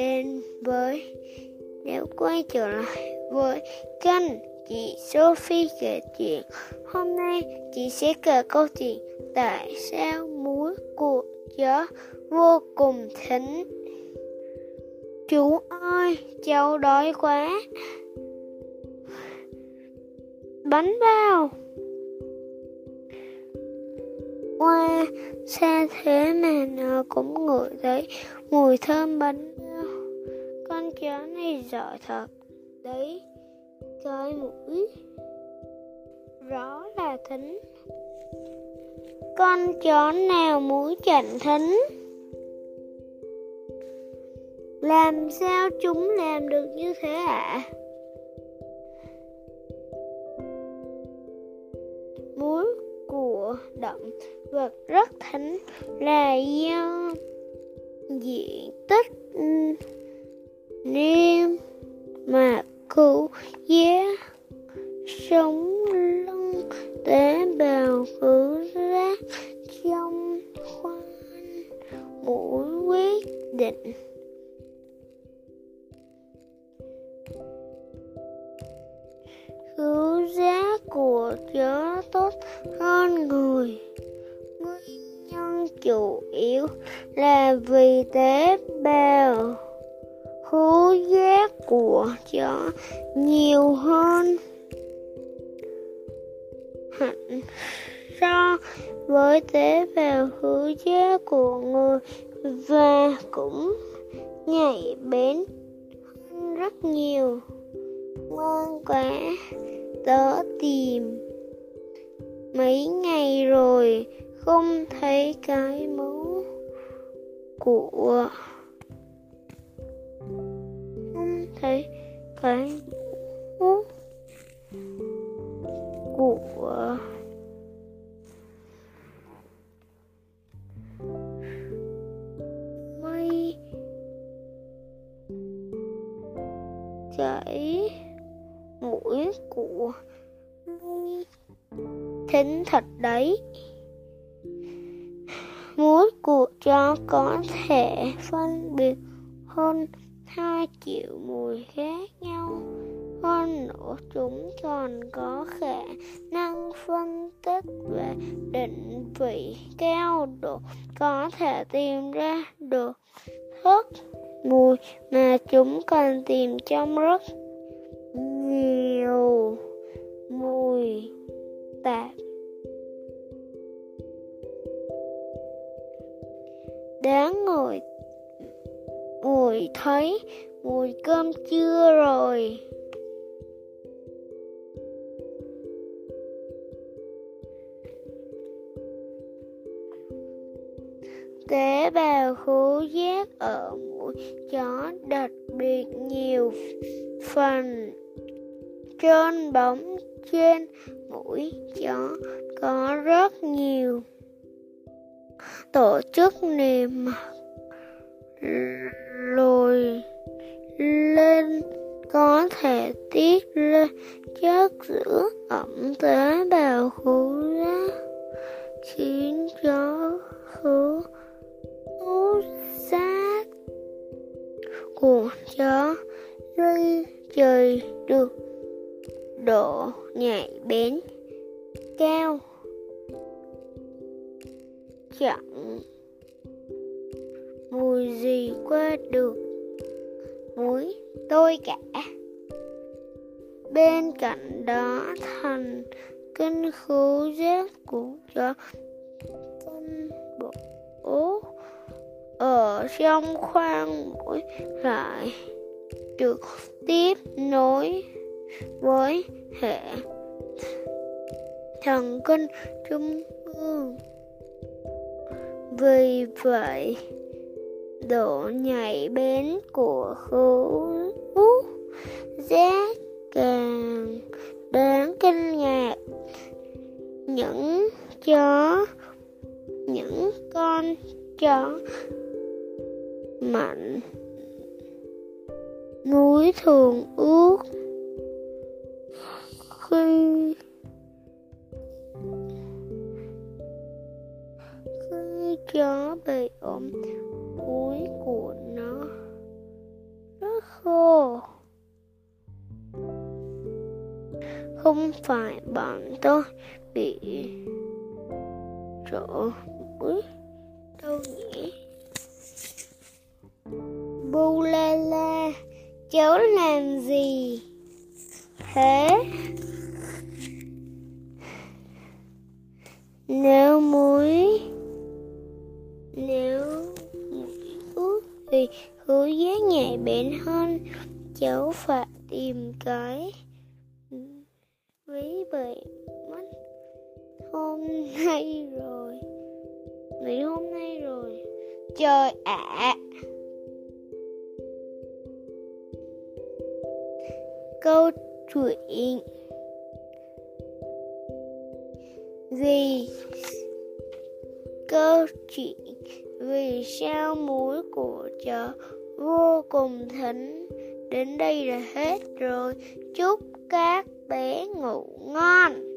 đến với nếu quay trở lại với kênh chị Sophie kể chuyện. Hôm nay chị sẽ kể câu chuyện tại sao muối của chó vô cùng thính. Chú ơi, cháu đói quá. Bánh bao. Wow, xa thế mà nó cũng ngửi thấy mùi thơm bánh bao. Con chó này giỏi thật đấy, cái mũi rõ là thính. Con chó nào mũi chẳng thính? Làm sao chúng làm được như thế ạ? À? Mũi của động vật rất thính là do diện tích ừ, niêm mạc cụ giá sống lưng tế bào khử rác trong khoan mũi quyết định. Cứu giác của chó tốt hơn người. Nguyên nhân chủ yếu là vì tế bào khứu giác của chó nhiều hơn. Hẳn so với tế bào khứu giác của người và cũng nhạy bén hơn rất nhiều. Ngoan quá, tớ tìm. Mấy ngày rồi không thấy cái mũ của thấy cái mũ của mây chảy mũi của mây. Thính thật đấy. Mũi của chó có thể phân biệt hơn hai triệu mùi khác nhau. Hơn nữa chúng còn có khả năng phân tích và định vị cao độ, có thể tìm ra được thức mùi mà chúng cần tìm trong rất nhiều mùi tạp. Đáng ngồi ngồi thấy mùi cơm chưa rồi? Tế bào khứu giác ở mũi chó đặc biệt nhiều phần trơn bóng trên mũi chó có rất nhiều. Tổ chức niềm lồi lên, có thể tiết lên chất giữ ẩm tế bào khứu giác khiến chó khứu sát của chó duy trì được độ nhạy bén cao chẳng mùi gì qua được? Muối tôi cả. Bên cạnh đó thành kinh khứu giác của cho phân bổ. Ở trong khoang mũi lại trực tiếp nối với hệ thần kinh trung ương. Vì vậy độ nhạy bén của khứu giác càng đáng kinh ngạc, những chó, những con chó mạnh, núi thường ước khi khi chó bị ốm mũi của nó. Rất khô. Không phải bọn tôi bị rỗ mũi đâu nhỉ bu la la cháu làm gì? Thế nếu con cháu phải tìm cái ví bị mất hôm nay rồi. Nghỉ hôm nay rồi. Trời ạ. À. câu chuyện gì? Câu chuyện vì sao mũi của cháu vô cùng thịnh đến đây là hết rồi. Chúc các bé ngủ ngon.